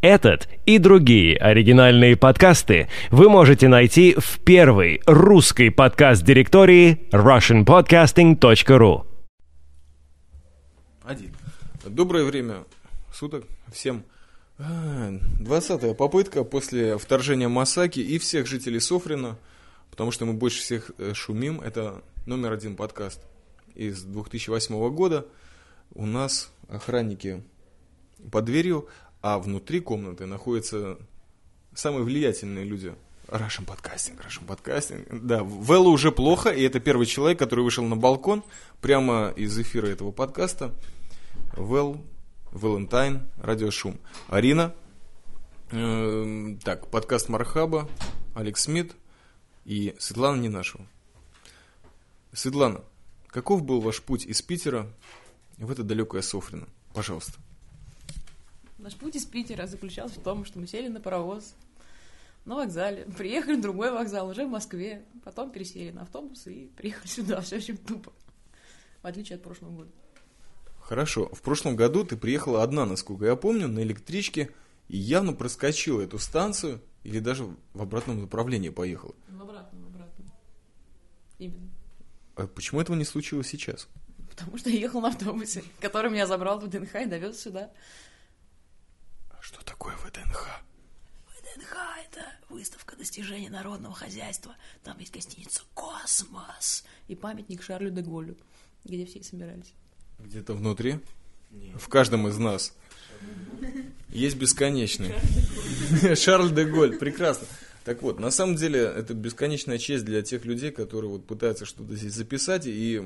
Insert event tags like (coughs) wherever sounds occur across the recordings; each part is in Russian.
Этот и другие оригинальные подкасты вы можете найти в первой русской подкаст-директории russianpodcasting.ru. Один. Доброе время суток всем. 20-я попытка после вторжения Масаки и всех жителей Софрина, потому что мы больше всех э, шумим. Это номер один подкаст из 2008 года. У нас охранники под дверью, а внутри комнаты находятся самые влиятельные люди. Russian подкастинг, Russian подкастинг. Да, Вэллу уже плохо, и это первый человек, который вышел на балкон прямо из эфира этого подкаста. Вэл, Валентайн, Радиошум. Арина, э, так, подкаст Мархаба, Алекс Смит и Светлана Ненашева. Светлана, каков был ваш путь из Питера в это далекое Софрино? Пожалуйста. Наш путь из Питера заключался в том, что мы сели на паровоз на вокзале, (laughs) приехали на другой вокзал, уже в Москве, потом пересели на автобус и (laughs) приехали сюда, все очень тупо, в отличие от прошлого года. Хорошо, в прошлом году ты приехала одна, насколько я помню, на электричке и явно проскочила эту станцию или даже в обратном направлении поехала. В обратном, в обратном. Именно. А почему этого не случилось сейчас? Потому что я ехал на автобусе, (laughs) который меня забрал в ДНХ и довез сюда. Что такое ВДНХ? ВДНХ — это выставка достижений народного хозяйства. Там есть гостиница «Космос» и памятник Шарлю де Голлю, где все и собирались. Где-то внутри? В каждом из нас. Есть бесконечный. (laughs) Шарль де Голь, прекрасно. Так вот, на самом деле, это бесконечная честь для тех людей, которые вот пытаются что-то здесь записать, и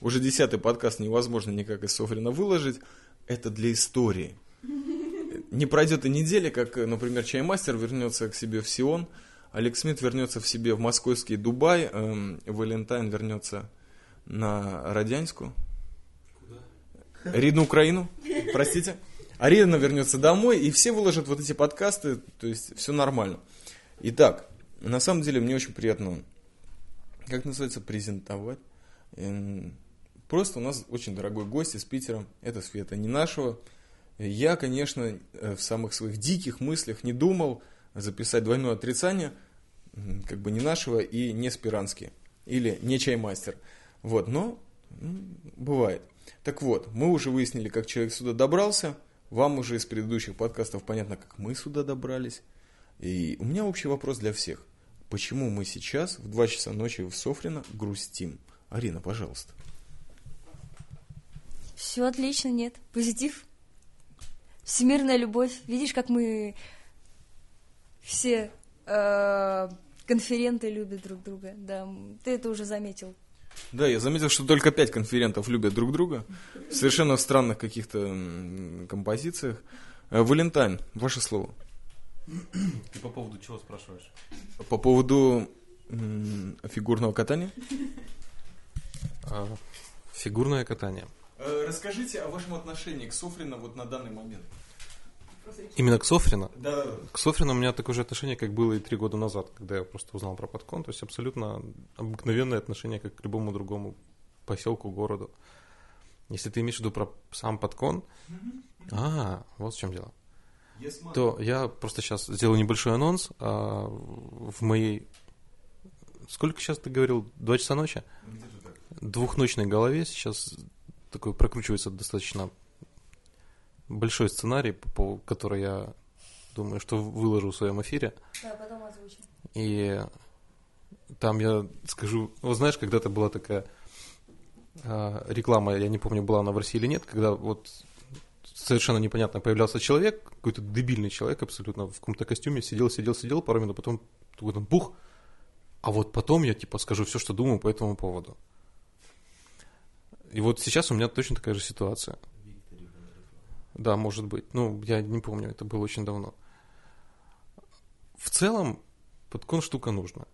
уже десятый подкаст невозможно никак из Софрина выложить. Это для истории. Не пройдет и недели, как, например, Чаймастер вернется к себе в Сион, Алекс Смит вернется в себе в московский Дубай, эм, Валентайн вернется на Родянскую. Куда? Ридну Украину, простите. Арина вернется домой, и все выложат вот эти подкасты, то есть все нормально. Итак, на самом деле мне очень приятно, как называется, презентовать. Эм, просто у нас очень дорогой гость из Питера, это Света не нашего. Я, конечно, э, в самых своих диких мыслях не думал записать двойное отрицание, как бы не нашего и не Спиранский, или не чаймастер. Вот, но бывает. Так вот, мы уже выяснили, как человек сюда добрался. Вам уже из предыдущих подкастов понятно, как мы сюда добрались. И у меня общий вопрос для всех. Почему мы сейчас в 2 часа ночи в Софрино грустим? Арина, пожалуйста. Все отлично, нет. Позитив. Всемирная любовь. Видишь, как мы все э, конференты любят друг друга. Да, ты это уже заметил. Да, я заметил, что только пять конферентов любят друг друга. Совершенно в странных каких-то композициях. Э, Валентайн, ваше слово. Ты по поводу чего спрашиваешь? По поводу фигурного катания? А, фигурное катание. Э, Расскажите о вашем отношении к Софрино вот на данный момент. Именно к Софрино? Да. К Софрино у меня такое же отношение, как было и три года назад, когда я просто узнал про подкон. То есть абсолютно обыкновенное отношение, как к любому другому поселку, городу. Если ты имеешь в виду про сам подкон, а, вот в чем дело. То я просто сейчас сделаю небольшой анонс. А, в моей... Сколько сейчас ты говорил? Два часа ночи? Двухночной голове сейчас такой прокручивается достаточно большой сценарий, по, который я думаю, что выложу в своем эфире. Да, потом озвучим. И там я скажу, вот знаешь, когда-то была такая э, реклама, я не помню, была она в России или нет, когда вот совершенно непонятно появлялся человек, какой-то дебильный человек абсолютно в каком-то костюме, сидел, сидел, сидел пару минут, потом такой там бух, а вот потом я типа скажу все, что думаю по этому поводу. И вот сейчас у меня точно такая же ситуация. Да, может быть. Ну, я не помню, это было очень давно. В целом, подкон штука нужна.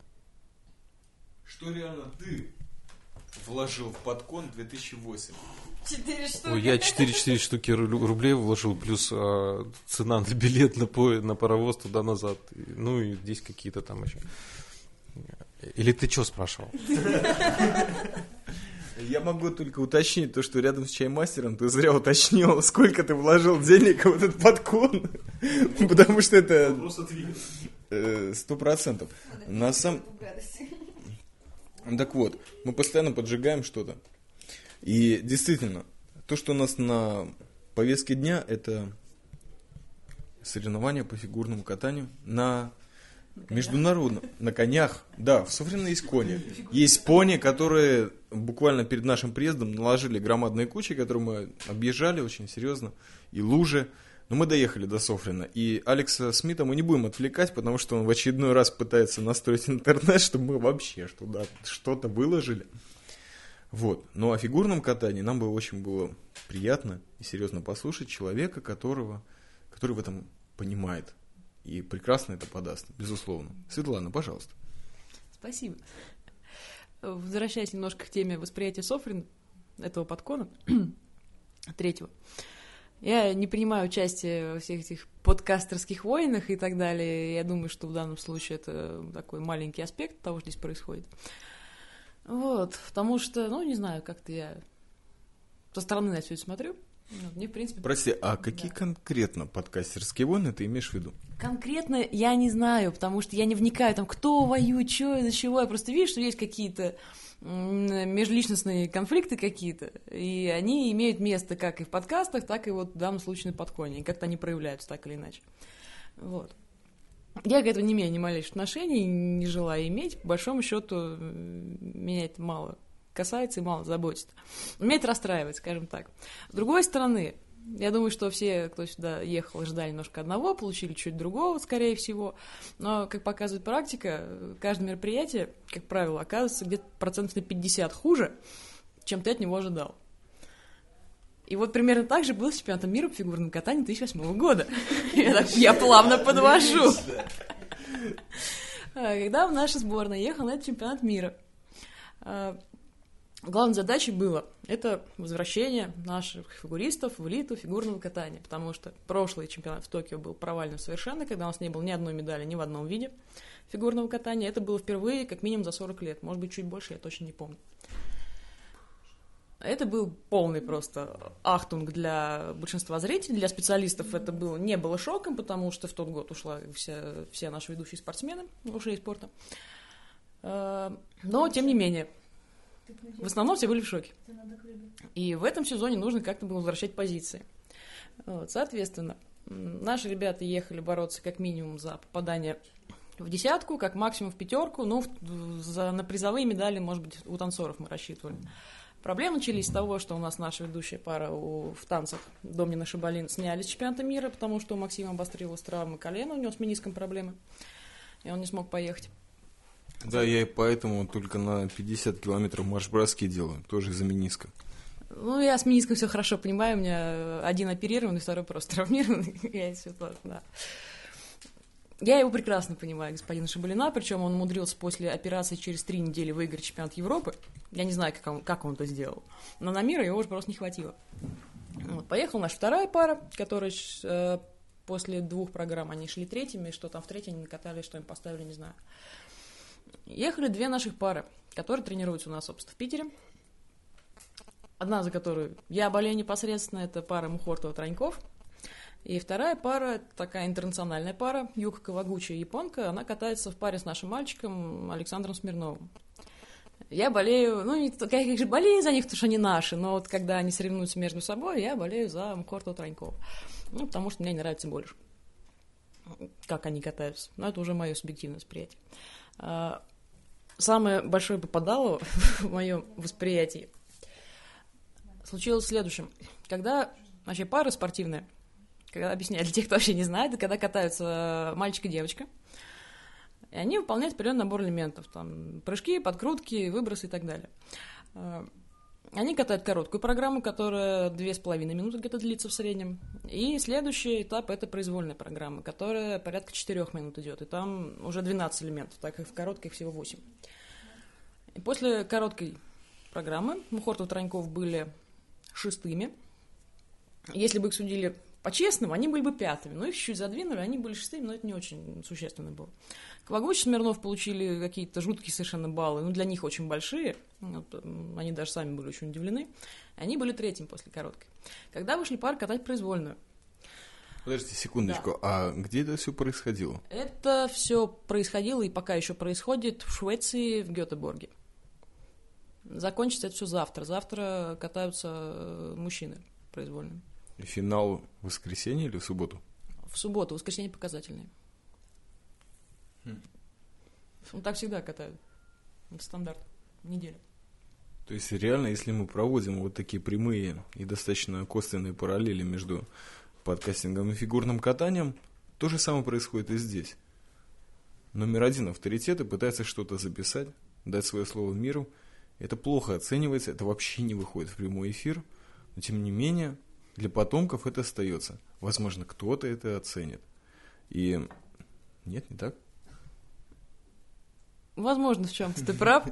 Что реально ты вложил в подкон 2008? Четыре штуки. Ой, я 4-4 штуки ру- рублей вложил, плюс а, цена на билет на, по, на паровоз туда-назад. Ну и здесь какие-то там еще. Или ты что спрашивал? (laughs) Я могу только уточнить то, что рядом с чаймастером ты зря уточнил, сколько ты вложил денег в этот подкон. (laughs) Потому что это э, сто процентов. На самом... Так вот, мы постоянно поджигаем что-то. И действительно, то, что у нас на повестке дня, это соревнования по фигурному катанию на международном, на конях. Да, в Софрино есть кони. Есть пони, которые буквально перед нашим приездом наложили громадные кучи, которые мы объезжали очень серьезно, и лужи. Но мы доехали до Софрина. И Алекса Смита мы не будем отвлекать, потому что он в очередной раз пытается настроить интернет, (laughs) чтобы мы вообще что-то, что-то выложили. Вот. Ну, о фигурном катании нам бы очень было приятно и серьезно послушать человека, которого, который в этом понимает и прекрасно это подаст, безусловно. Светлана, пожалуйста. Спасибо. Возвращаясь немножко к теме восприятия Софрин, этого подкона, (clears throat) третьего. Я не принимаю участие во всех этих подкастерских войнах и так далее. Я думаю, что в данном случае это такой маленький аспект того, что здесь происходит. Вот, потому что, ну, не знаю, как-то я со стороны на все это смотрю. Ну, мне, в принципе... Прости, а какие да. конкретно подкастерские войны ты имеешь в виду? Конкретно я не знаю, потому что я не вникаю, там, кто воюет, что, из-за чего. Я просто вижу, что есть какие-то межличностные конфликты какие-то, и они имеют место как и в подкастах, так и вот в данном случае на подконе, и как-то они проявляются так или иначе. Вот. Я к этому не имею ни малейшего отношения, не желаю иметь. По большому счету, меня это мало касается и мало заботит. Меня это расстраивает, скажем так. С другой стороны, я думаю, что все, кто сюда ехал, ждали немножко одного, получили чуть другого, скорее всего. Но, как показывает практика, каждое мероприятие, как правило, оказывается где-то процентов на 50 хуже, чем ты от него ожидал. И вот примерно так же было с чемпионатом мира по фигурному катанию 2008 года. Я, плавно подвожу. Когда в наша сборная ехала на этот чемпионат мира, Главной задачей было это возвращение наших фигуристов в элиту фигурного катания, потому что прошлый чемпионат в Токио был провален совершенно, когда у нас не было ни одной медали ни в одном виде фигурного катания. Это было впервые как минимум за 40 лет, может быть, чуть больше, я точно не помню. Это был полный просто ахтунг для большинства зрителей, для специалистов это было, не было шоком, потому что в тот год ушла вся, все наши ведущие спортсмены, ушли из спорта. Э, но, тем не менее, в основном все были в шоке. И в этом сезоне нужно как-то было возвращать позиции. Вот, соответственно, наши ребята ехали бороться как минимум за попадание в десятку, как максимум в пятерку, ну, за, на призовые медали, может быть, у танцоров мы рассчитывали. Проблемы начались с того, что у нас наша ведущая пара у, в танцах Домнина Шабалин сняли с чемпионата мира, потому что у Максима обострилась травма колена, у него с мениском проблемы, и он не смог поехать. Да, я и поэтому только на 50 километров марш-броски делаю, тоже из-за мениска. Ну, я с мениском все хорошо понимаю, у меня один оперированный, второй просто травмированный, (laughs) я все да. Я его прекрасно понимаю, господина Шабалина, причем он умудрился после операции через три недели выиграть чемпионат Европы. Я не знаю, как он, как он это сделал. Но на мира его уже просто не хватило. Вот, поехала наша вторая пара, которая э, после двух программ они шли третьими, что там в третьей они накатали, что им поставили, не знаю. Ехали две наших пары, которые тренируются у нас, собственно, в Питере. Одна, за которую я болею непосредственно, это пара Мухортова-Траньков. И вторая пара, такая интернациональная пара, Юка Кавагучи японка, она катается в паре с нашим мальчиком Александром Смирновым. Я болею, ну, не, я, конечно, болею за них, потому что они наши, но вот когда они соревнуются между собой, я болею за Мухортова Транькова. Ну, потому что мне не нравится больше, как они катаются. Но это уже мое субъективное восприятие. Самое большое попадало (laughs) в моем восприятии случилось следующим. Когда вообще пары спортивные, когда объясняю для тех, кто вообще не знает, когда катаются мальчик и девочка, и они выполняют определенный набор элементов, там прыжки, подкрутки, выбросы и так далее. Они катают короткую программу, которая две с половиной минуты где-то длится в среднем. И следующий этап — это произвольная программа, которая порядка четырех минут идет. И там уже 12 элементов, так как в короткой всего 8. И после короткой программы Мухортов Траньков были шестыми. Если бы их судили по-честному, они были бы пятыми, но их чуть задвинули, они были шестыми, но это не очень существенно было. Квагуч и Смирнов получили какие-то жуткие совершенно баллы, ну, для них очень большие, вот, они даже сами были очень удивлены. Они были третьим после короткой. Когда вышли пары катать произвольную, Подождите секундочку, а где это все происходило? это все происходило и пока еще происходит в Швеции, в Гетеборге. Закончится это все завтра. Завтра катаются э, мужчины произвольно. Финал в воскресенье или в субботу? В субботу, в воскресенье показательные. Хм. Ну, так всегда катают. Это стандарт. Неделя. То есть реально, если мы проводим вот такие прямые и достаточно косвенные параллели между подкастингом и фигурным катанием, то же самое происходит и здесь. Номер один авторитеты пытаются что-то записать, дать свое слово миру. Это плохо оценивается, это вообще не выходит в прямой эфир, но тем не менее для потомков это остается. Возможно, кто-то это оценит. И нет, не так? Возможно, в чем-то ты прав.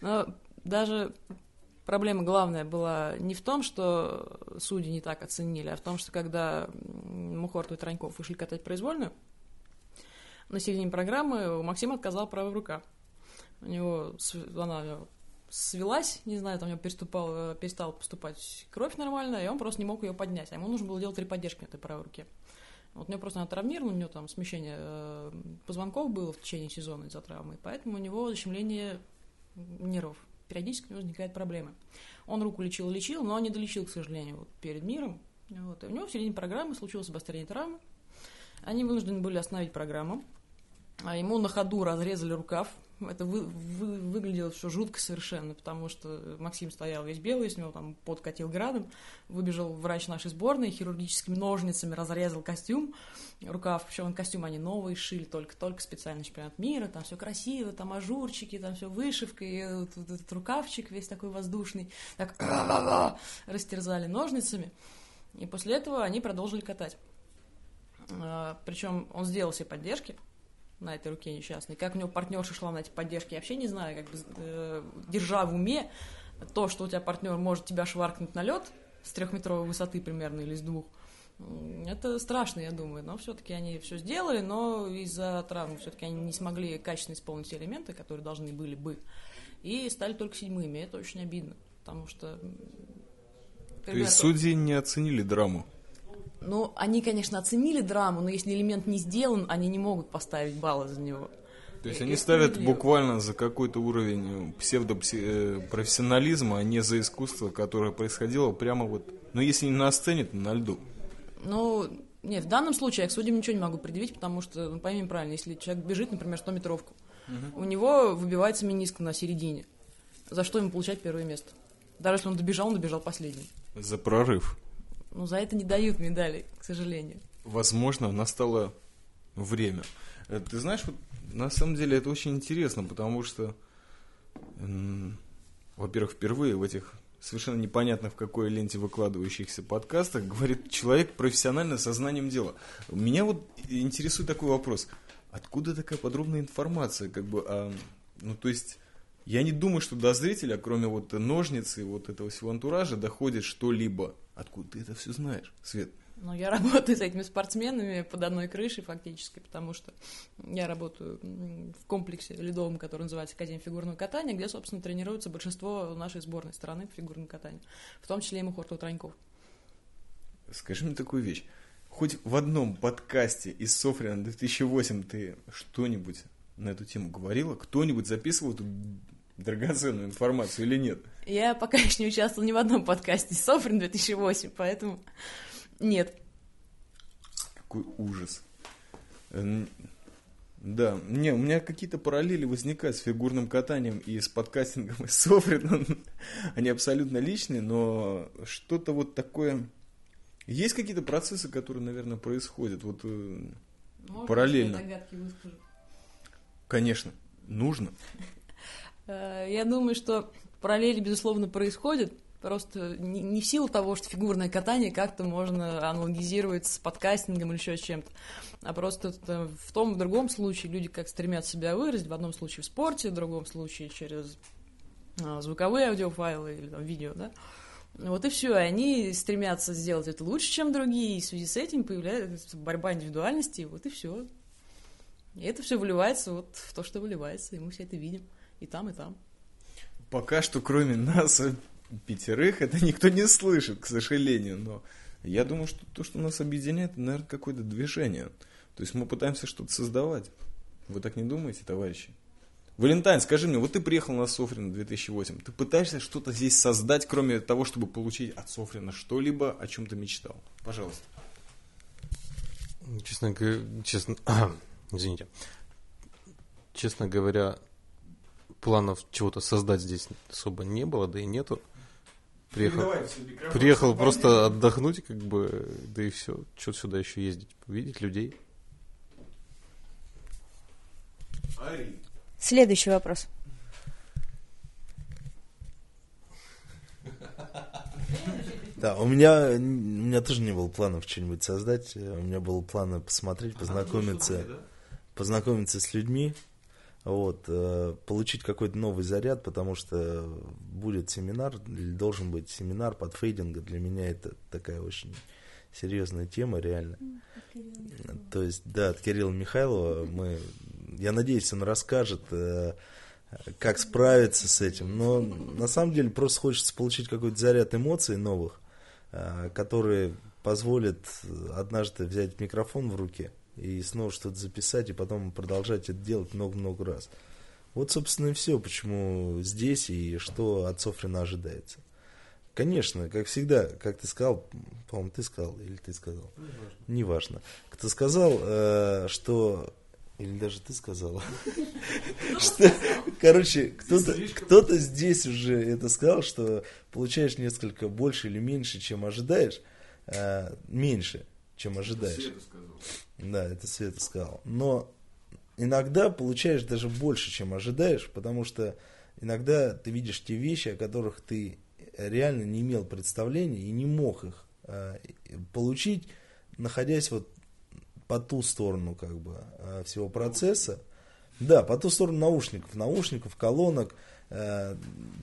Но даже проблема главная была не в том, что судьи не так оценили, а в том, что когда м, Мухортов и Траньков вышли катать произвольную, на середине программы у Максима отказала правая рука. У него она свелась, не знаю, там у него переступал, перестала поступать кровь нормально, и он просто не мог ее поднять. А ему нужно было делать три поддержки на этой правой руке. Вот у него просто она травмирована, у него там смещение э, позвонков было в течение сезона из-за травмы, поэтому у него защемление нервов. Периодически у него возникают проблемы. Он руку лечил лечил, но не долечил, к сожалению, вот перед миром. Вот. И у него в середине программы случилось обострение травмы. Они вынуждены были остановить программу. А ему на ходу разрезали рукав. Это вы- вы- выглядело все жутко совершенно, потому что Максим стоял весь белый, с него там подкатил градом. Выбежал врач нашей сборной, хирургическими ножницами разрезал костюм, рукав. Причем костюм они новые шили, только-только специальный чемпионат мира. Там все красиво, там ажурчики, там все вышивка, и вот вот этот рукавчик весь такой воздушный. Так (clears throat) растерзали ножницами. И после этого они продолжили катать. Причем он сделал себе поддержки на этой руке несчастной. Как у него партнерша шла на эти поддержки, я вообще не знаю, как бы, э, держа в уме то, что у тебя партнер может тебя шваркнуть на лед с трехметровой высоты примерно или с двух. Это страшно, я думаю, но все-таки они все сделали, но из-за травмы все-таки они не смогли качественно исполнить все элементы, которые должны были бы, и стали только седьмыми. Это очень обидно, потому что... То есть судьи не оценили драму. Ну, они, конечно, оценили драму, но если элемент не сделан, они не могут поставить баллы за него. То есть И- они ставят буквально за какой-то уровень псевдопрофессионализма, а не за искусство, которое происходило прямо вот, ну если не на сцене, то на льду. Ну, нет, в данном случае я к судьям ничего не могу предъявить, потому что, ну, пойми правильно, если человек бежит, например, 100-метровку, у него выбивается миниск на середине, за что ему получать первое место? Даже если он добежал, он добежал последним. За прорыв. Ну, за это не дают медали, к сожалению. Возможно, настало время. Э, Ты знаешь, вот, на самом деле это очень интересно, потому что, во-первых, впервые в этих совершенно непонятно в какой ленте выкладывающихся подкастах говорит человек профессионально со знанием дела. Меня вот интересует такой вопрос. Откуда такая подробная информация? Как бы, а, ну, то есть, я не думаю, что до зрителя, кроме вот ножниц и вот этого всего антуража, доходит что-либо. Откуда ты это все знаешь, Свет? Но я работаю с этими спортсменами под одной крышей фактически, потому что я работаю в комплексе ледовом, который называется Академия фигурного катания, где, собственно, тренируется большинство нашей сборной страны по фигурному катанию, в том числе и Мухортов Траньков. Скажи мне такую вещь. Хоть в одном подкасте из Софрина 2008 ты что-нибудь на эту тему говорила? Кто-нибудь записывал эту драгоценную информацию или нет? Я пока еще не участвовала ни в одном подкасте Софрин 2008, поэтому нет. Какой ужас. М, Да, не, у меня какие-то параллели возникают с фигурным катанием и с подкастингом из Софрина. (laughs) Они абсолютно личные, но что-то вот такое... Есть какие-то процессы, которые, наверное, происходят. Вот, э, Можно Параллельно. конечно, нужно. Э, Я думаю, что параллели, безусловно, происходят. Просто не, в силу того, что фигурное катание как-то можно аналогизировать с подкастингом или еще чем-то, а просто это в том, в другом случае люди как стремят себя выразить, в одном случае в спорте, в другом случае через а, звуковые аудиофайлы или там, видео, да, Вот и все. Они стремятся сделать это лучше, чем другие, и в связи с этим появляется борьба индивидуальности, вот и все. И это все выливается вот в то, что выливается, и мы все это видим. И там, и там. Пока что, кроме нас, пятерых, это никто не слышит, к сожалению. Но я думаю, что то, что нас объединяет, наверное, какое-то движение. То есть мы пытаемся что-то создавать. Вы так не думаете, товарищи? Валентайн, скажи мне, вот ты приехал на Софрин 2008, ты пытаешься что-то здесь создать, кроме того, чтобы получить от Софрина что-либо, о чем ты мечтал? Пожалуйста. Честно говоря, честно, (coughs) извините. Честно говоря, планов чего-то создать здесь особо не было, да и нету. Приехал, приехал просто отдохнуть, как бы, да и все. Что сюда еще ездить? Увидеть людей. Следующий вопрос. Да, у меня, у меня тоже не было планов что-нибудь создать. У меня было планы посмотреть, познакомиться, познакомиться с людьми, вот, э, получить какой-то новый заряд, потому что будет семинар, должен быть семинар под фейдинга. Для меня это такая очень серьезная тема, реально. То есть, да, от Кирилла Михайлова мы, я надеюсь, он расскажет, э, как справиться с этим. Но на самом деле просто хочется получить какой-то заряд эмоций новых, э, которые позволят однажды взять микрофон в руки и снова что-то записать, и потом продолжать это делать много-много раз. Вот, собственно, и все, почему здесь и что от Софрина ожидается. Конечно, как всегда, как ты сказал, по-моему, ты сказал или ты сказал? Неважно. Неважно. Кто сказал, э, что... Или даже ты сказала. Что, короче, кто-то кто здесь уже это сказал, что получаешь несколько больше или меньше, чем ожидаешь. Э, меньше, чем ожидаешь. Да, это Света сказал. Но иногда получаешь даже больше, чем ожидаешь, потому что иногда ты видишь те вещи, о которых ты реально не имел представления и не мог их э, получить, находясь вот по ту сторону как бы э, всего процесса. Да, по ту сторону наушников, наушников, колонок. Э,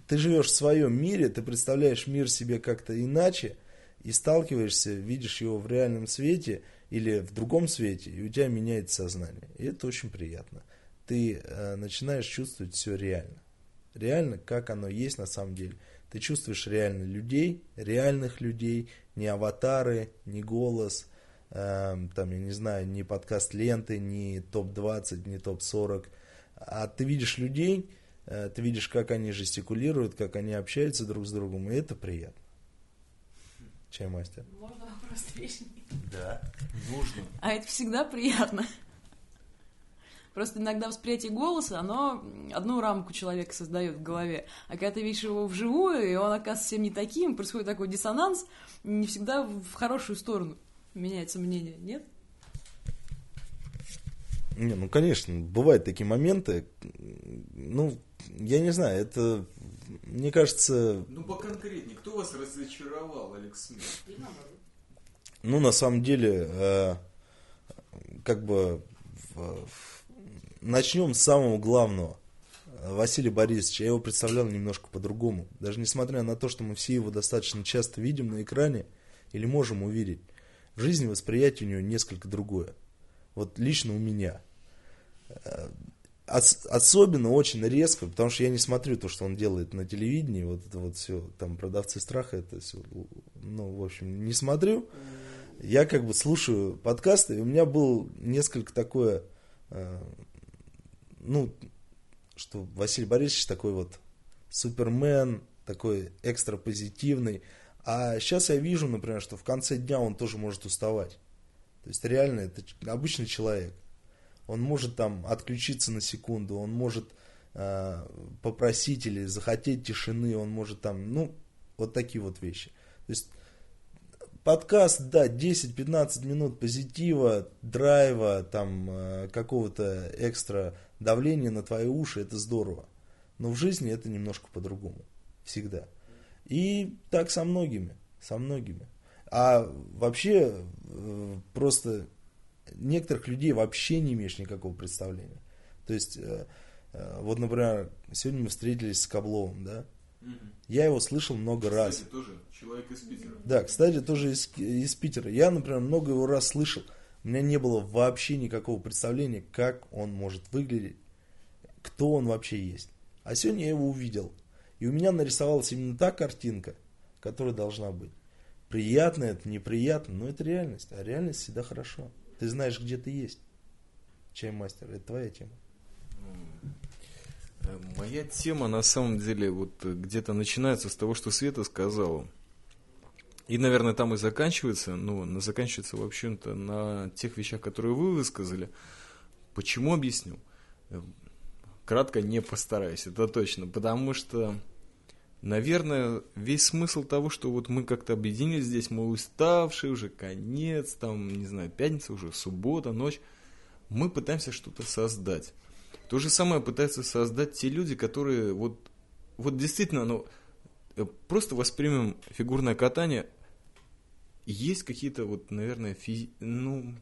ты живешь в своем мире, ты представляешь мир себе как-то иначе и сталкиваешься, видишь его в реальном свете или в другом свете, и у тебя меняется сознание. И это очень приятно. Ты э, начинаешь чувствовать все реально. Реально, как оно есть на самом деле. Ты чувствуешь реально людей, реальных людей, не аватары, не голос, э, там, я не знаю, не подкаст ленты, не топ-20, не топ-40. А ты видишь людей, э, ты видишь, как они жестикулируют, как они общаются друг с другом, и это приятно. Чай мастер. Можно вопрос вечный? Да. Нужно. А это всегда приятно. Просто иногда восприятие голоса, оно одну рамку человека создает в голове. А когда ты видишь его вживую, и он оказывается совсем не таким, происходит такой диссонанс, не всегда в хорошую сторону меняется мнение, нет? Не, ну, конечно, бывают такие моменты. Ну, я не знаю, это, мне кажется... Ну, поконкретнее, кто вас разочаровал, Алекс Смит? Ну, на самом деле, э, как бы в, начнем с самого главного. Василий Борисович, я его представлял немножко по-другому. Даже несмотря на то, что мы все его достаточно часто видим на экране или можем увидеть, в жизни восприятие у него несколько другое. Вот лично у меня. Ос- особенно очень резко, потому что я не смотрю то, что он делает на телевидении, вот это вот все, там продавцы страха, это все, ну, в общем, не смотрю. Я как бы слушаю подкасты, и у меня был несколько такое э, ну, что Василий Борисович такой вот супермен, такой экстра позитивный. А сейчас я вижу, например, что в конце дня он тоже может уставать. То есть реально это обычный человек. Он может там отключиться на секунду, он может э, попросить или захотеть тишины, он может там, ну, вот такие вот вещи. То есть подкаст, да, 10-15 минут позитива, драйва, там, э, какого-то экстра давления на твои уши, это здорово. Но в жизни это немножко по-другому. Всегда. И так со многими. Со многими. А вообще, э, просто некоторых людей вообще не имеешь никакого представления. То есть, э, вот, например, сегодня мы встретились с Кабловым, да, Я его слышал много раз. Кстати, тоже человек из Питера. Да, кстати, тоже из, из Питера. Я, например, много его раз слышал. У меня не было вообще никакого представления, как он может выглядеть, кто он вообще есть. А сегодня я его увидел. И у меня нарисовалась именно та картинка, которая должна быть. Приятно это, неприятно, но это реальность. А реальность всегда хорошо. Ты знаешь, где ты есть. Чаймастер, это твоя тема. Э, Моя тема на самом деле вот э, где-то начинается с того, что Света сказала. И, наверное, там и заканчивается, ну, заканчивается, в общем-то, на тех вещах, которые вы высказали. Почему объясню? Э, Кратко не постараюсь, это точно. Потому что, наверное, весь смысл того, что вот мы как-то объединились здесь, мы уставшие, уже конец, там, не знаю, пятница, уже суббота, ночь. Мы пытаемся что-то создать. То же самое пытаются создать те люди, которые вот, вот действительно, ну, э, просто воспримем фигурное катание. Есть какие-то вот, наверное, фи- ну,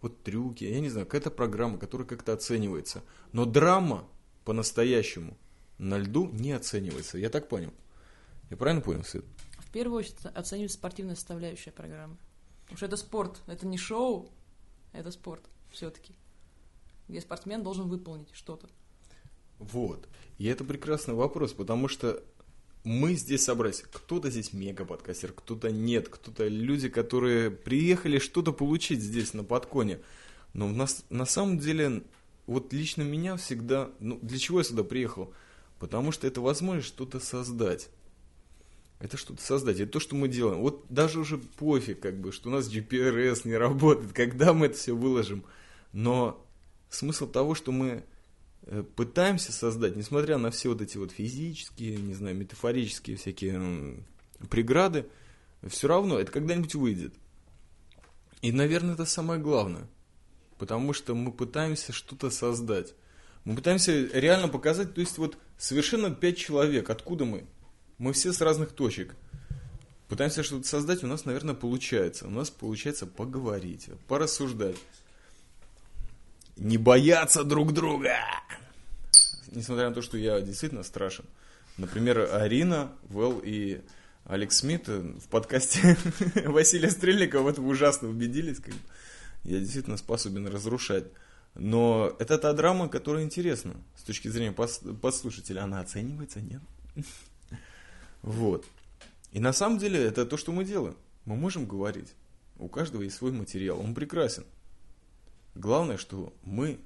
вот трюки, я не знаю, какая-то программа, которая как-то оценивается. Но драма по-настоящему на льду не оценивается. Я так понял. Я правильно понял, Свет? В первую очередь оценивается спортивная составляющая программы. Потому что это спорт, это не шоу, это спорт все-таки. Где спортсмен должен выполнить что-то. Вот. И это прекрасный вопрос, потому что мы здесь собрались. Кто-то здесь мега-подкастер, кто-то нет, кто-то люди, которые приехали что-то получить здесь на подконе. Но у нас, на самом деле, вот лично меня всегда... Ну, для чего я сюда приехал? Потому что это возможность что-то создать. Это что-то создать. Это то, что мы делаем. Вот даже уже пофиг, как бы, что у нас GPRS не работает, (laughs) когда мы это все выложим. Но смысл того, что мы э, пытаемся создать, несмотря на все вот эти вот физические, не знаю, метафорические всякие преграды, все равно это когда-нибудь выйдет. И, наверное, это самое главное. Потому что мы пытаемся что-то создать. Мы пытаемся реально показать, то есть вот совершенно пять человек, откуда мы? Мы все с разных точек. Пытаемся что-то создать, у нас, наверное, получается. У нас получается поговорить, порассуждать. Не бояться друг друга. Несмотря на то, что я действительно страшен. Например, Арина, Вэл и Алекс Смит э, в подкасте (laughs) Василия Стрельникова в этом ужасно убедились. Как. Я действительно способен разрушать. Но это та драма, которая интересна с точки зрения подслушателя. Она оценивается, нет? (laughs) Вот. И на самом деле это то, что мы делаем. Мы можем говорить. У каждого есть свой материал. Он прекрасен. Главное, что мы,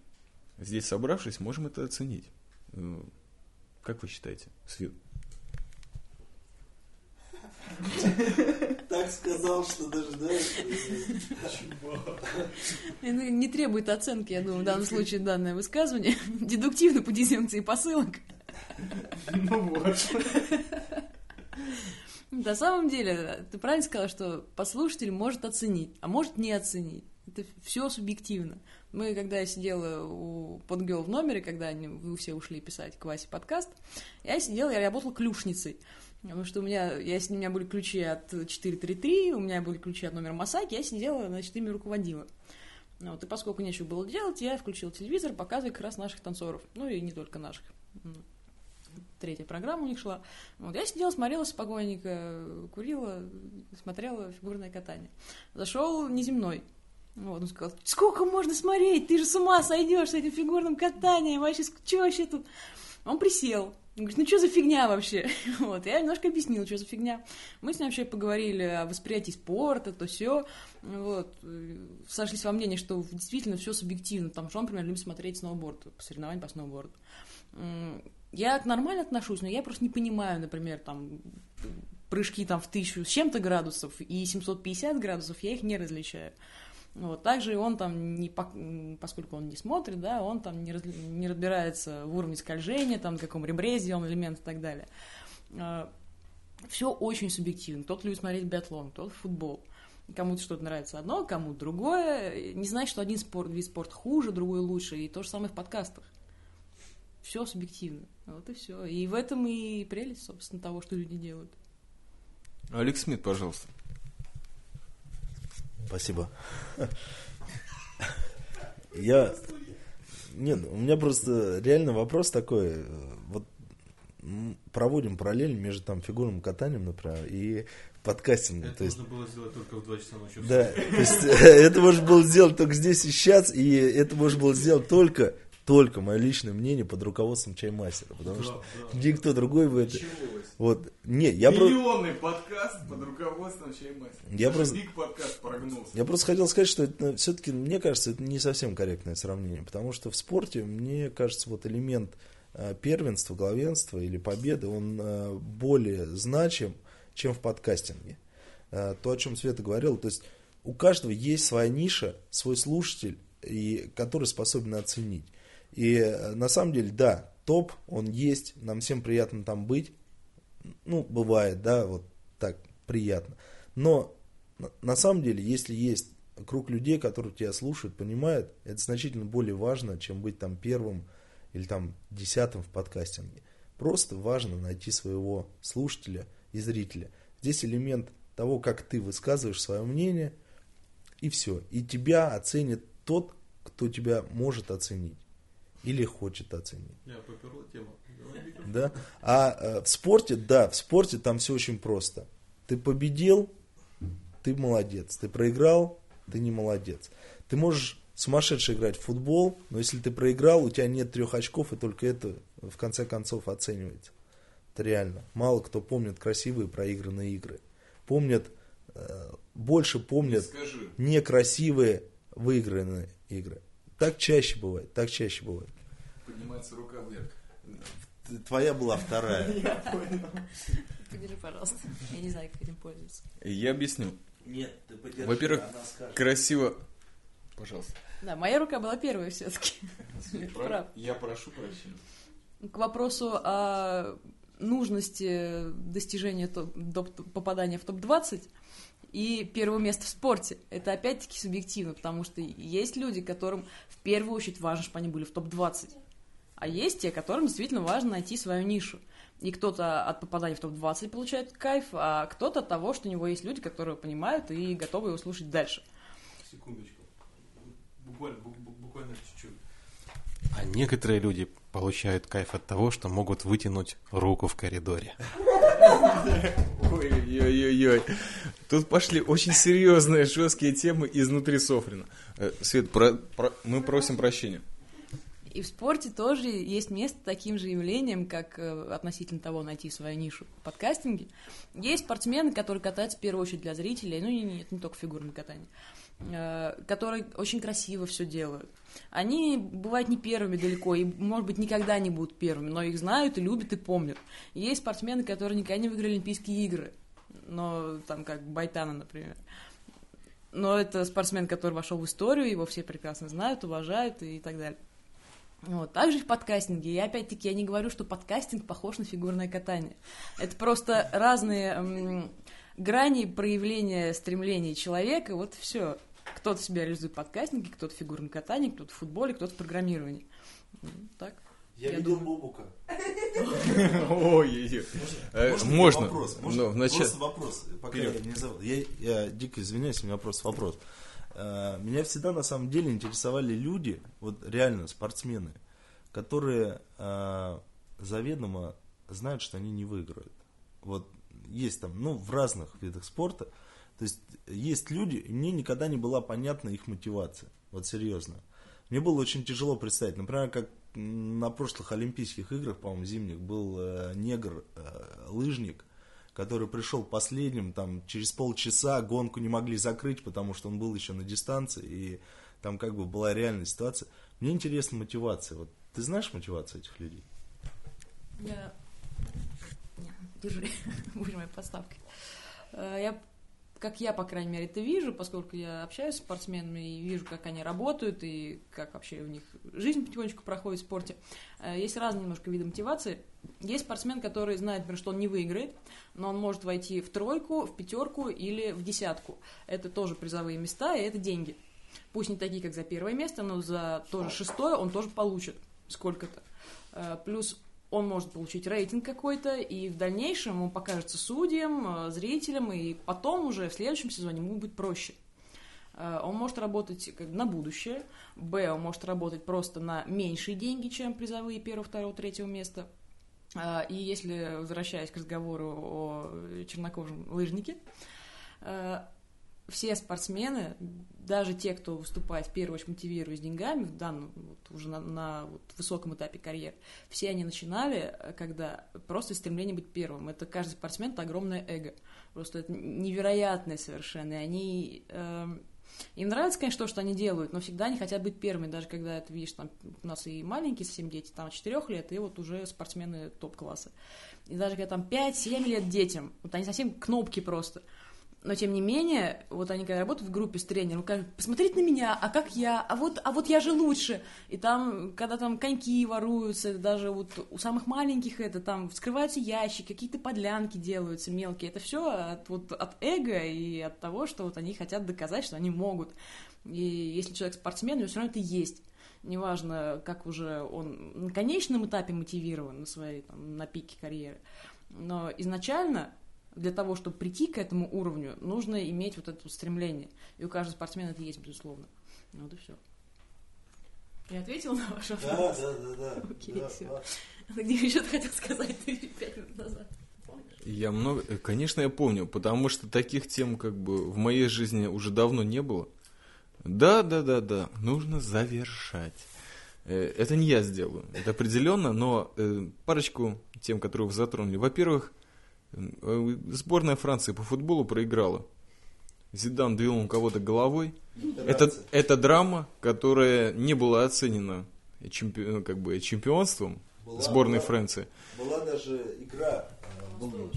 здесь собравшись, можем это оценить. Э, Как вы считаете, Свет? (laughs) Так сказал, что даже, да? Это Не требует оценки, я думаю, в данном случае данное высказывание. Дедуктивно по дезинкции посылок. На самом деле, ты правильно сказала, что послушатель может оценить, а может не оценить. Это все субъективно. Мы, когда я сидела у подгел в номере, когда они, вы все ушли писать к Васе подкаст, я сидела, я работала клюшницей. Потому что у меня, я, у меня были ключи от 433, у меня были ключи от номера Масаки, я сидела, значит, ими руководила. Ну Вот, и поскольку нечего было делать, я включила телевизор, показывая как раз наших танцоров. Ну и не только наших. Третья программа у них шла. Вот, я сидела, смотрела спокойненько, курила, смотрела фигурное катание. Зашел неземной. Вот, он сказал, сколько можно смотреть, ты же с ума сойдешь с этим фигурным катанием, вообще, что вообще тут? Он присел, он говорит, ну что за фигня вообще? (laughs) Вот, я немножко объяснила, что за фигня. Мы с ним вообще поговорили о восприятии спорта, то все. Вот, э, сошлись во мнении, что действительно все субъективно. Там что он, например, любит смотреть сноуборд, по соревнованию по сноуборду. Я нормально отношусь, но я просто не понимаю, например, там прыжки там в тысячу с чем-то градусов и 750 градусов, я их не различаю. Вот. Также и он там, не, поскольку он не смотрит, да, он там не, разли- не разбирается в уровне скольжения, там, в каком ребре сделан элемент и так далее. Все очень субъективно. Кто-то любит смотреть биатлон, кто-то футбол. Кому-то что-то нравится одно, кому-то другое. Не значит, что один спорт, вид спорта хуже, другой лучше. И то же самое в подкастах. Все субъективно. Вот и все. И в этом и прелесть, собственно, того, что люди делают. Алекс Смит, пожалуйста. Спасибо. Я... Нет, у меня просто реально вопрос такой. э, Вот проводим параллель между там фигурным катанием, например, и подкастингом. то есть, было сделать только в 2 часа ночи. да, то есть это можно было сделать только здесь и сейчас, и это можно было сделать только, только мое личное мнение под руководством чаймастера, потому что никто другой в это... Вот, не, я. Миллионный подкаст под руководством Чаймастера. Я просто- Биг подкаст прогнулся. Я просто хотел сказать, что это все-таки, мне кажется, это не совсем корректное сравнение, потому что в спорте, мне кажется, вот элемент э, первенства, главенства или победы, он э, более значим, чем в подкастинге. Э, То, о чем Света говорила, то есть у каждого есть своя ниша, свой слушатель, и, который способен оценить. И э, на самом деле, да, топ, он есть, нам всем приятно там быть, ну, бывает, да, вот так приятно. Но на- самом деле, если есть круг людей, которые тебя слушают, понимают, это значительно более важно, чем быть там первым или там десятым в подкастинге. Просто важно найти своего слушателя и зрителя. Здесь элемент того, как ты высказываешь свое мнение, и все. И тебя оценит тот, кто тебя может оценить или хочет оценить. Я поперла тему. (laughs) Да? А э, в спорте, да, в спорте там все очень просто. Ты победил, ты молодец. Ты проиграл, ты не молодец. Ты можешь сумасшедше играть в футбол, но если ты проиграл, у тебя нет трех очков, и только это в конце концов оценивается. Это реально. Мало кто помнит красивые проигранные игры. Помнят, э, больше помнят Скажи. некрасивые выигранные игры. Так чаще бывает, так чаще бывает. Поднимается рука вверх. Твоя была вторая. (laughs) Подержи, пожалуйста. Я не знаю, как этим пользоваться. Я объясню. Нет, ты подержи, Во-первых, красиво... Пожалуйста. Да, моя рука была первой все-таки. Прав. Я прошу прощения. К вопросу о нужности достижения топ- доп- попадания в топ-20 и первого места в спорте. Это опять-таки субъективно, потому что есть люди, которым в первую очередь важно, чтобы они были в топ-20. А есть те, которым действительно важно найти свою нишу. И кто-то от попадания в топ-20 получает кайф, а кто-то от того, что у него есть люди, которые понимают и готовы его слушать дальше. Секундочку. Буквально, бу- бу- буквально чуть-чуть. А некоторые люди получают кайф от того, что могут вытянуть руку в коридоре. Ой-ой-ой-ой. Тут пошли очень серьезные, жесткие темы изнутри Софрина. Э, Свет, про- про- мы просим прощения. И в спорте тоже есть место таким же явлением, как э, относительно того найти свою нишу в подкастинге. Есть спортсмены, которые катаются в первую очередь для зрителей, ну и не, это не только фигурное катание, э, которые очень красиво все делают. Они бывают не первыми далеко, и, может быть, никогда не будут первыми, но их знают и любят и помнят. Есть спортсмены, которые никогда не выиграли Олимпийские игры, но там как Байтана, например. Но это спортсмен, который вошел в историю, его все прекрасно знают, уважают и так далее. Вот. Также и в подкастинге. И опять-таки я не говорю, что подкастинг похож на фигурное катание. Это просто разные м, грани проявления стремлений человека. Вот все. Кто-то себя реализует в подкастинге, кто-то в фигурном катании, кто-то в футболе, кто-то в программировании. М, Так. Я, Я видел думаю. Бобука. Ой-ой-ой. Э, Можно Можно. вопрос? Вначале- Просто вопрос, пока я не забыл. Я, я дико извиняюсь, у меня просто вопрос. Э, Меня всегда на самом деле интересовали люди, вот реально спортсмены, которые э, заведомо знают, что они не выиграют. Вот есть там, ну, в разных видах спорта. То есть есть люди, и мне никогда не была понятна их мотивация. Вот серьезно. Мне было очень тяжело представить. Например, как на прошлых Олимпийских играх, по-моему, зимних, был э, негр, э, лыжник, который пришел последним, там, через полчаса гонку не могли закрыть, потому что он был еще на дистанции, и там как бы была реальная ситуация. Мне интересна мотивация. Вот ты знаешь мотивацию этих людей? Я... Не, Держи, (laughs) будешь моей подставкой. Э, Я, как я, по крайней мере, это вижу, поскольку я общаюсь с спортсменами и вижу, как они работают и как вообще у них жизнь потихонечку проходит в спорте. Э, Есть разные немножко виды мотивации. Есть спортсмен, который знает, например, что он не выиграет, но он может войти в тройку, в пятерку или в десятку. Это тоже призовые места, и это деньги. Пусть не такие, как за первое место, но за тоже шестое он тоже получит сколько-то. Э, Плюс он может получить рейтинг какой-то, и в дальнейшем он покажется судьям, э, зрителям, и потом уже в следующем сезоне ему будет проще. Э, Он может работать как на будущее. Б, он может работать просто на меньшие деньги, чем призовые первого, второго, третьего места. А, И если, возвращаясь к разговору о чернокожем лыжнике, э, все спортсмены, даже те, кто выступает в первую очередь мотивируясь деньгами, в данном, вот, уже на, на вот высоком этапе карьеры, все они начинали, э, когда просто стремление быть первым. Это каждый спортсмен, это огромное эго. Просто это невероятное совершенно. И они... эм, им нравится, конечно, то, что они делают, но всегда они хотят быть первыми, даже когда это, видишь, там у нас и маленькие совсем дети, там от 4 лет, и вот уже спортсмены топ-класса. И даже когда там 5-7 лет детям, вот они совсем кнопки просто. Но тем не менее, вот они когда работают в группе с тренером, кажут, посмотрите на меня, а как я, а вот, а вот я же лучше. И там, когда там коньки воруются, даже вот у самых маленьких это, там вскрываются ящики, какие-то подлянки делаются мелкие. Это все от, вот, от эго и от того, что вот они хотят доказать, что они могут. И если человек спортсмен, у него все равно это есть. Неважно, как уже он на конечном этапе мотивирован на своей, там, на пике карьеры. Но изначально для того, чтобы прийти к этому уровню, нужно иметь вот это вот стремление. И у каждого спортсмена это есть, безусловно. Ну, вот и все. Я ответила на ваш Да, вопрос? да, да, да. (laughs) Окей, Да, всё. да. (laughs) Где еще ты хотел сказать ты (laughs) пять минут назад? Помнишь? Я много... э, Конечно, я помню, потому что таких тем как бы в моей жизни уже давно не было. Да, да, да, да, нужно завершать. Э, Это не я сделаю, это определенно, но э, парочку тем, которые вы затронули. Во-первых, сборная Франции по футболу проиграла. Зидан двинул кого-то головой. Это, это драма, которая не была оценена чемпи- ну, как бы, чемпионством Была, сборной была. Франции. Была даже игра. э, был-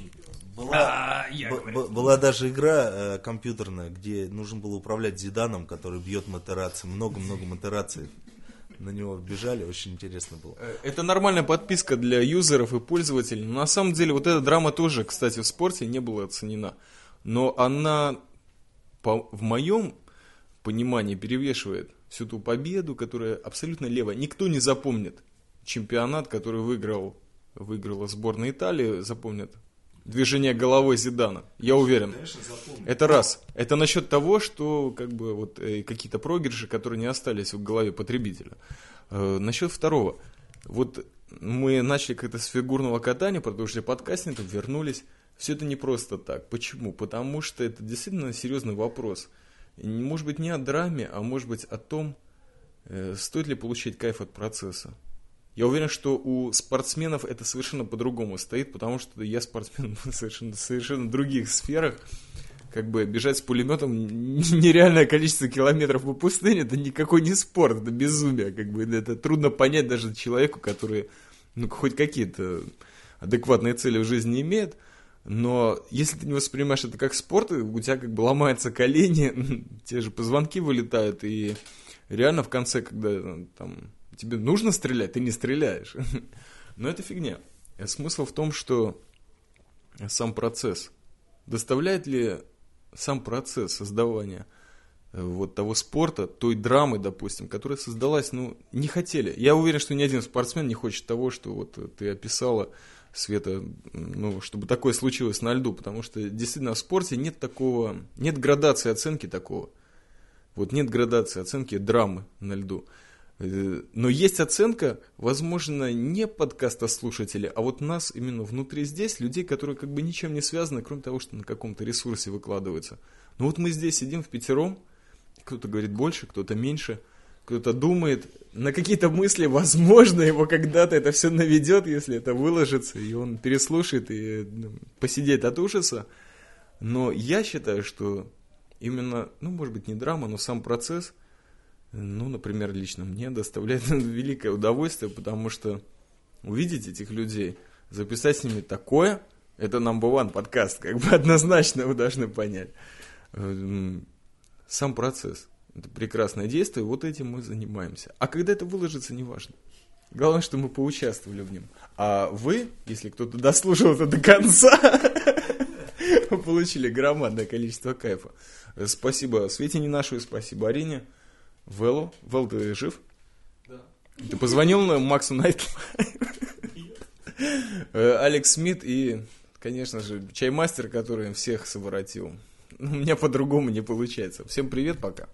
Была, б- б- была даже игра э, компьютерная, где нужно было управлять Зиданом, который бьет Матераци. Много-много Матераци на него бежали, очень интересно было. Э, Это нормальная подписка для юзеров и пользователей. Но на самом деле вот эта драма тоже, кстати, в спорте не была оценена. Но она, по- в моем понимании, перевешивает всю ту победу, которая абсолютно левая. Никто не запомнит чемпионат, который выиграл, выиграла сборная Италии, запомнят движение головой Зидана. Я уверен. Это раз. Это насчет того, что как бы вот э, какие-то проигрыши, которые не остались в голове потребителя. Э, насчет второго. Вот мы начали как-то с фигурного катания, продолжили подкастинг, вернулись. Все это не просто так. Почему? Потому что это действительно серьезный вопрос. Может быть, не о драме, а может быть о том, э, стоит ли получать кайф от процесса. Я уверен, что у спортсменов это совершенно по-другому стоит, потому что я спортсмен (laughs) в совершенно, совершенно других сферах. Как бы бежать с пулеметом (laughs) нереальное количество километров по пустыне, это никакой не спорт, это безумие. Как бы это трудно понять даже человеку, который ну, хоть какие-то адекватные цели в жизни имеет. Но если ты не воспринимаешь это как спорт, у тебя как бы ломаются колени, (laughs) те же позвонки вылетают, и реально в конце, когда там тебе нужно стрелять, ты не стреляешь. (laughs) Но это фигня. Смысл в том, что сам процесс. Доставляет ли сам процесс создавания э, вот того спорта, той драмы, допустим, которая создалась, ну, не хотели. Я уверен, что ни один спортсмен не хочет того, что вот ты описала, Света, ну, чтобы такое случилось на льду, потому что действительно в спорте нет такого, нет градации оценки такого. Вот нет градации оценки драмы на льду. Э, Но есть оценка, возможно, не подкаста слушателей, а вот нас именно внутри здесь, людей, которые как бы ничем не связаны, кроме того, что на каком-то ресурсе выкладываются. Ну вот мы здесь сидим в пятером, кто-то говорит больше, кто-то меньше, кто-то думает, на какие-то мысли, возможно, его когда-то это все наведет, если это выложится, и он переслушает и ну, посидит от ужаса. Но я считаю, что именно, ну, может быть, не драма, но сам процесс, ну, например, лично мне (laughs) доставляет великое удовольствие, потому что увидеть этих людей, записать с ними такое, это number one подкаст, как бы (laughs) однозначно вы должны понять. Эм, Сам процесс. Это прекрасное действие, вот этим мы занимаемся. А когда это выложится, неважно. Главное, что мы поучаствовали в нем. А вы, если кто-то дослушал это до конца, (laughs) получили громадное количество кайфа. Спасибо Свете Ненашевой, спасибо Арине, Велу. Вел, ты жив? Да. Ты позвонил на Максу Найтлу? Э, Алекс Смит и, конечно же, чаймастер, который всех совратил. Ну, У меня по-другому не получается. Всем привет, пока.